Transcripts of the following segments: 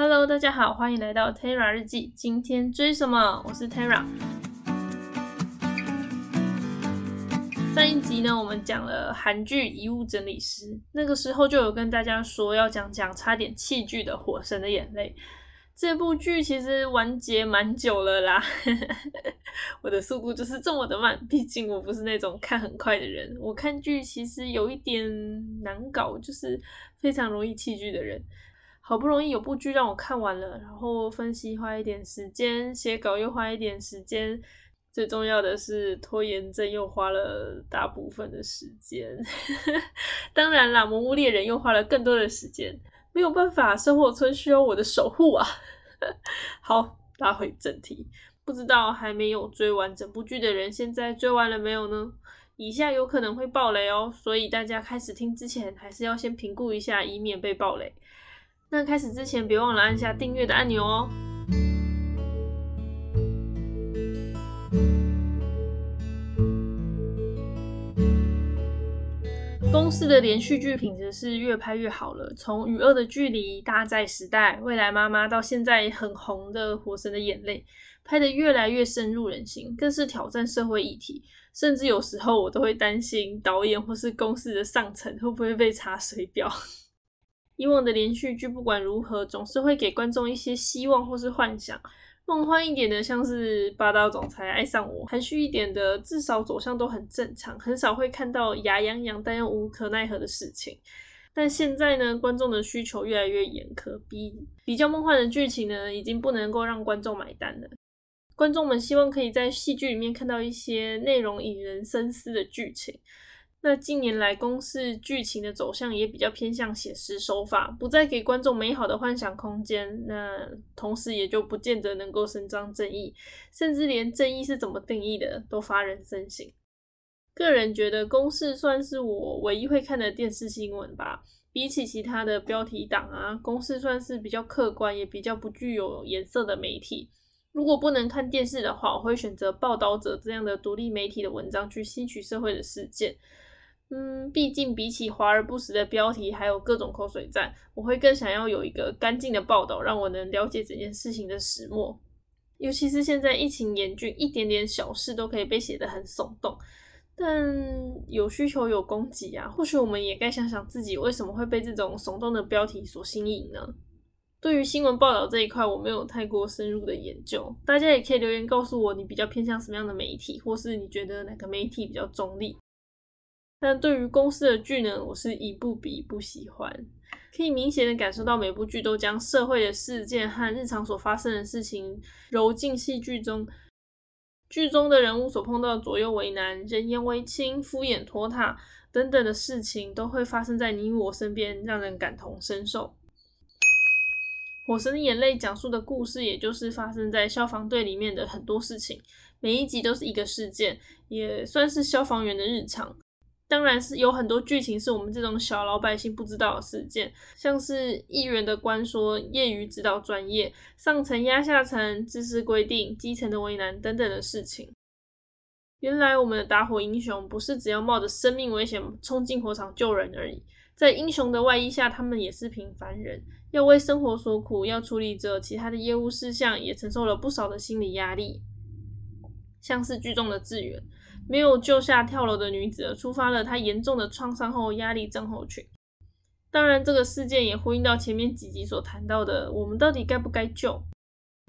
Hello，大家好，欢迎来到 Terra 日记。今天追什么？我是 Terra。上一集呢，我们讲了韩剧《遗物整理师》，那个时候就有跟大家说要讲讲差点弃剧的《火神的眼泪》。这部剧其实完结蛮久了啦，我的速度就是这么的慢，毕竟我不是那种看很快的人。我看剧其实有一点难搞，就是非常容易弃剧的人。好不容易有部剧让我看完了，然后分析花一点时间，写稿又花一点时间，最重要的是拖延症又花了大部分的时间。当然啦，《魔物猎人》又花了更多的时间。没有办法，生活村需要我的守护啊！好，拉回正题，不知道还没有追完整部剧的人，现在追完了没有呢？以下有可能会爆雷哦，所以大家开始听之前，还是要先评估一下，以免被爆雷。那开始之前，别忘了按下订阅的按钮哦。公司的连续剧品质是越拍越好了，从《与恶的距离》《大债时代》《未来妈妈》到现在很红的《火神的眼泪》，拍得越来越深入人心，更是挑战社会议题。甚至有时候我都会担心导演或是公司的上层会不会被查水表。以往的连续剧不管如何，总是会给观众一些希望或是幻想。梦幻一点的，像是霸道总裁爱上我；含蓄一点的，至少走向都很正常，很少会看到牙痒痒但又无可奈何的事情。但现在呢，观众的需求越来越严苛，比比较梦幻的剧情呢，已经不能够让观众买单了。观众们希望可以在戏剧里面看到一些内容引人深思的剧情。那近年来，公式剧情的走向也比较偏向写实手法，不再给观众美好的幻想空间。那同时也就不见得能够伸张正义，甚至连正义是怎么定义的都发人深省。个人觉得，公式算是我唯一会看的电视新闻吧。比起其他的标题党啊，公式算是比较客观，也比较不具有颜色的媒体。如果不能看电视的话，我会选择报道者这样的独立媒体的文章去吸取社会的事件。嗯，毕竟比起华而不实的标题，还有各种口水战，我会更想要有一个干净的报道，让我能了解整件事情的始末。尤其是现在疫情严峻，一点点小事都可以被写得很耸动。但有需求有供给啊，或许我们也该想想自己为什么会被这种耸动的标题所吸引呢？对于新闻报道这一块，我没有太过深入的研究，大家也可以留言告诉我，你比较偏向什么样的媒体，或是你觉得哪个媒体比较中立。但对于公司的剧呢，我是一部比一部喜欢，可以明显的感受到每部剧都将社会的事件和日常所发生的事情揉进戏剧中，剧中的人物所碰到左右为难、人言为轻、敷衍拖沓等等的事情，都会发生在你我身边，让人感同身受。《火神的眼泪》讲述的故事，也就是发生在消防队里面的很多事情，每一集都是一个事件，也算是消防员的日常。当然是有很多剧情是我们这种小老百姓不知道的事件，像是议员的官说、业余指导专业、上层压下层、知识规定、基层的为难等等的事情。原来我们的打火英雄不是只要冒着生命危险冲进火场救人而已，在英雄的外衣下，他们也是平凡人，要为生活所苦，要处理着其他的业务事项，也承受了不少的心理压力。像是剧中的志远。没有救下跳楼的女子，触发了她严重的创伤后压力症候群。当然，这个事件也呼应到前面几集所谈到的，我们到底该不该救？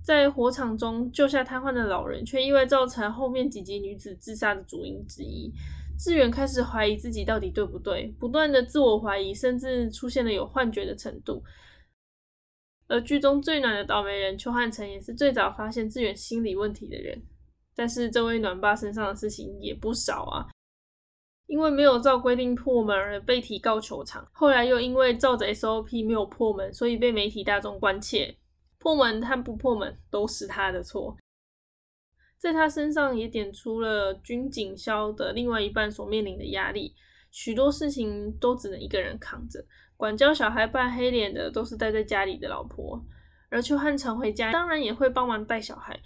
在火场中救下瘫痪的老人，却意外造成后面几集女子自杀的主因之一。志远开始怀疑自己到底对不对，不断的自我怀疑，甚至出现了有幻觉的程度。而剧中最暖的倒霉人邱汉成，也是最早发现志远心理问题的人。但是这位暖爸身上的事情也不少啊，因为没有照规定破门而被提告球场，后来又因为照着 SOP 没有破门，所以被媒体大众关切。破门和不破门都是他的错，在他身上也点出了军警消的另外一半所面临的压力，许多事情都只能一个人扛着，管教小孩扮黑脸的都是待在家里的老婆，而邱汉成回家当然也会帮忙带小孩。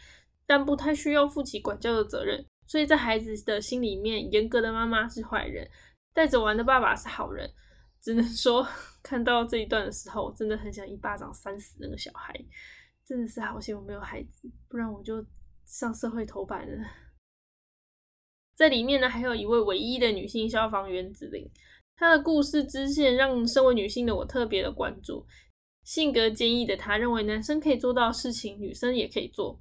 但不太需要负起管教的责任，所以在孩子的心里面，严格的妈妈是坏人，带着玩的爸爸是好人。只能说 看到这一段的时候，真的很想一巴掌扇死那个小孩。真的是好险我没有孩子，不然我就上社会头版了。在里面呢，还有一位唯一的女性消防员子玲，她的故事支线让身为女性的我特别的关注。性格坚毅的她认为男生可以做到事情，女生也可以做。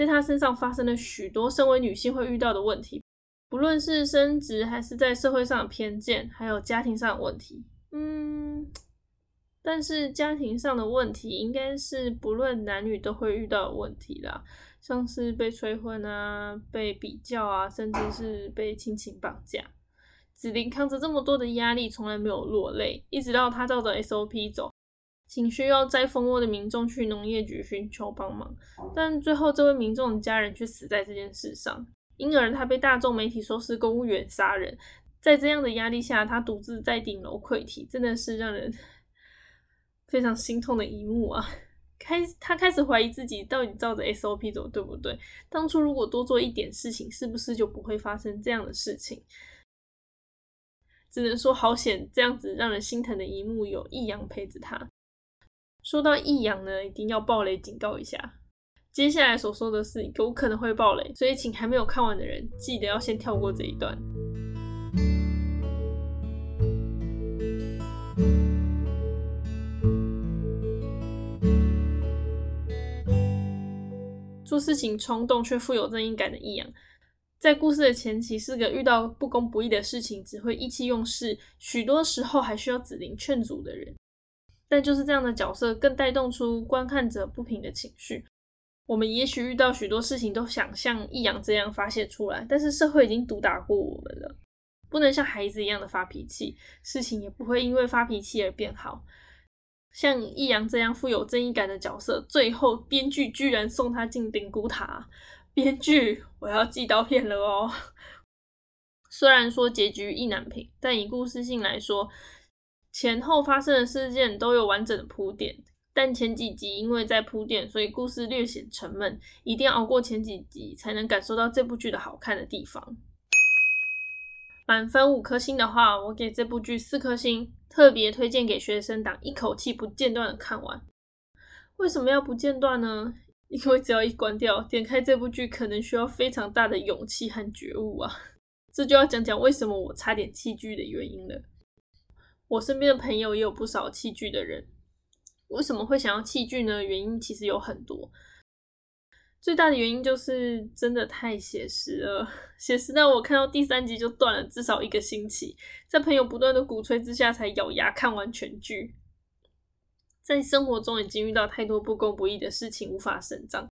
在她身上发生了许多身为女性会遇到的问题，不论是升职还是在社会上的偏见，还有家庭上的问题。嗯。但是家庭上的问题，应该是不论男女都会遇到的问题啦，像是被催婚啊、被比较啊，甚至是被亲情绑架。子琳扛着这么多的压力，从来没有落泪，一直到她照着 SOP 走，请需要摘蜂窝的民众去农业局寻求帮忙，但最后这位民众的家人却死在这件事上，因而他被大众媒体说是公务员杀人。在这样的压力下，他独自在顶楼溃体，真的是让人。非常心痛的一幕啊！开他开始怀疑自己到底照着 SOP 走对不对？当初如果多做一点事情，是不是就不会发生这样的事情？只能说好险，这样子让人心疼的一幕有易阳陪着他。说到易阳呢，一定要暴雷警告一下，接下来所说的是有可能会暴雷，所以请还没有看完的人记得要先跳过这一段。做事情冲动却富有正义感的易阳，在故事的前期是个遇到不公不义的事情只会意气用事，许多时候还需要子菱劝阻的人。但就是这样的角色，更带动出观看者不平的情绪。我们也许遇到许多事情都想像易阳这样发泄出来，但是社会已经毒打过我们了，不能像孩子一样的发脾气，事情也不会因为发脾气而变好。像易阳这样富有正义感的角色，最后编剧居然送他进顶骨塔。编剧，我要寄刀片了哦！虽然说结局意难平，但以故事性来说，前后发生的事件都有完整的铺垫。但前几集因为在铺垫，所以故事略显沉闷。一定要熬过前几集，才能感受到这部剧的好看的地方。满分五颗星的话，我给这部剧四颗星。特别推荐给学生党，一口气不间断的看完。为什么要不间断呢？因为只要一关掉，点开这部剧可能需要非常大的勇气和觉悟啊。这就要讲讲为什么我差点弃剧的原因了。我身边的朋友也有不少弃剧的人。为什么会想要弃剧呢？原因其实有很多。最大的原因就是真的太写实了，写实到我看到第三集就断了至少一个星期，在朋友不断的鼓吹之下才咬牙看完全剧。在生活中已经遇到太多不公不义的事情无法伸张，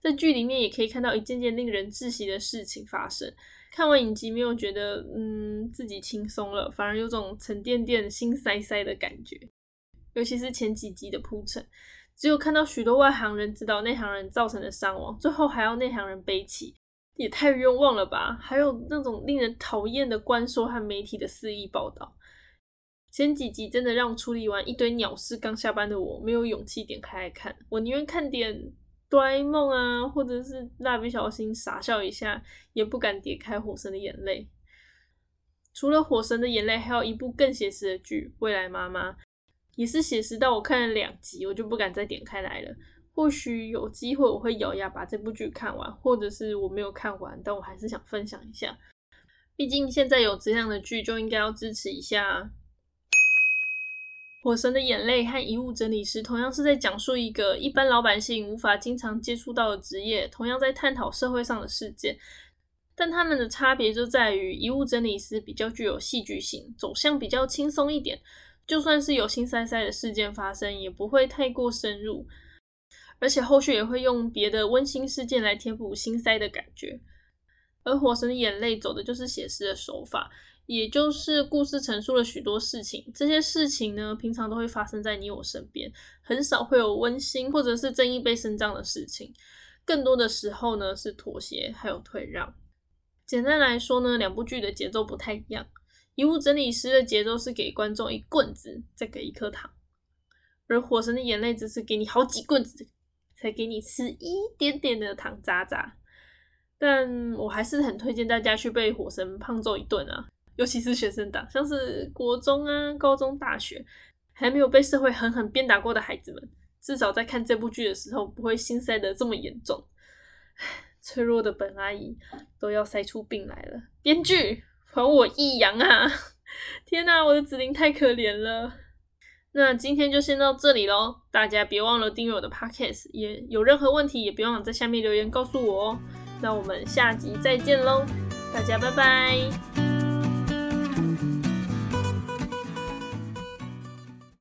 在剧里面也可以看到一件件令人窒息的事情发生。看完影集没有觉得嗯自己轻松了，反而有种沉甸甸、心塞塞的感觉，尤其是前几集的铺陈。只有看到许多外行人知道内行人造成的伤亡，最后还要内行人背起，也太冤枉了吧！还有那种令人讨厌的官说和媒体的肆意报道，前几集真的让处理完一堆鸟事刚下班的我没有勇气点开来看，我宁愿看点哆啦 A 梦啊，或者是蜡笔小新傻笑一下，也不敢点开火神的眼泪。除了火神的眼泪，还有一部更写实的剧《未来妈妈》。也是写实到我看了两集，我就不敢再点开来了。或许有机会我会咬牙把这部剧看完，或者是我没有看完，但我还是想分享一下。毕竟现在有这样的剧，就应该要支持一下。火神的眼泪和遗物整理师同样是在讲述一个一般老百姓无法经常接触到的职业，同样在探讨社会上的事件，但他们的差别就在于遗物整理师比较具有戏剧性，走向比较轻松一点。就算是有心塞塞的事件发生，也不会太过深入，而且后续也会用别的温馨事件来填补心塞的感觉。而《火神的眼泪》走的就是写实的手法，也就是故事陈述了许多事情，这些事情呢，平常都会发生在你我身边，很少会有温馨或者是正义被伸张的事情，更多的时候呢是妥协还有退让。简单来说呢，两部剧的节奏不太一样。遗物整理师的节奏是给观众一棍子，再给一颗糖，而火神的眼泪只是给你好几棍子，才给你吃一点点的糖渣渣。但我还是很推荐大家去被火神胖揍一顿啊！尤其是学生党，像是国中啊、高中、大学还没有被社会狠狠鞭打过的孩子们，至少在看这部剧的时候不会心塞的这么严重。脆弱的本阿姨都要塞出病来了，编剧还我益阳啊！天哪，我的子琳太可怜了。那今天就先到这里喽，大家别忘了订阅我的 podcast，也有任何问题也别忘了在下面留言告诉我哦。那我们下集再见喽，大家拜拜。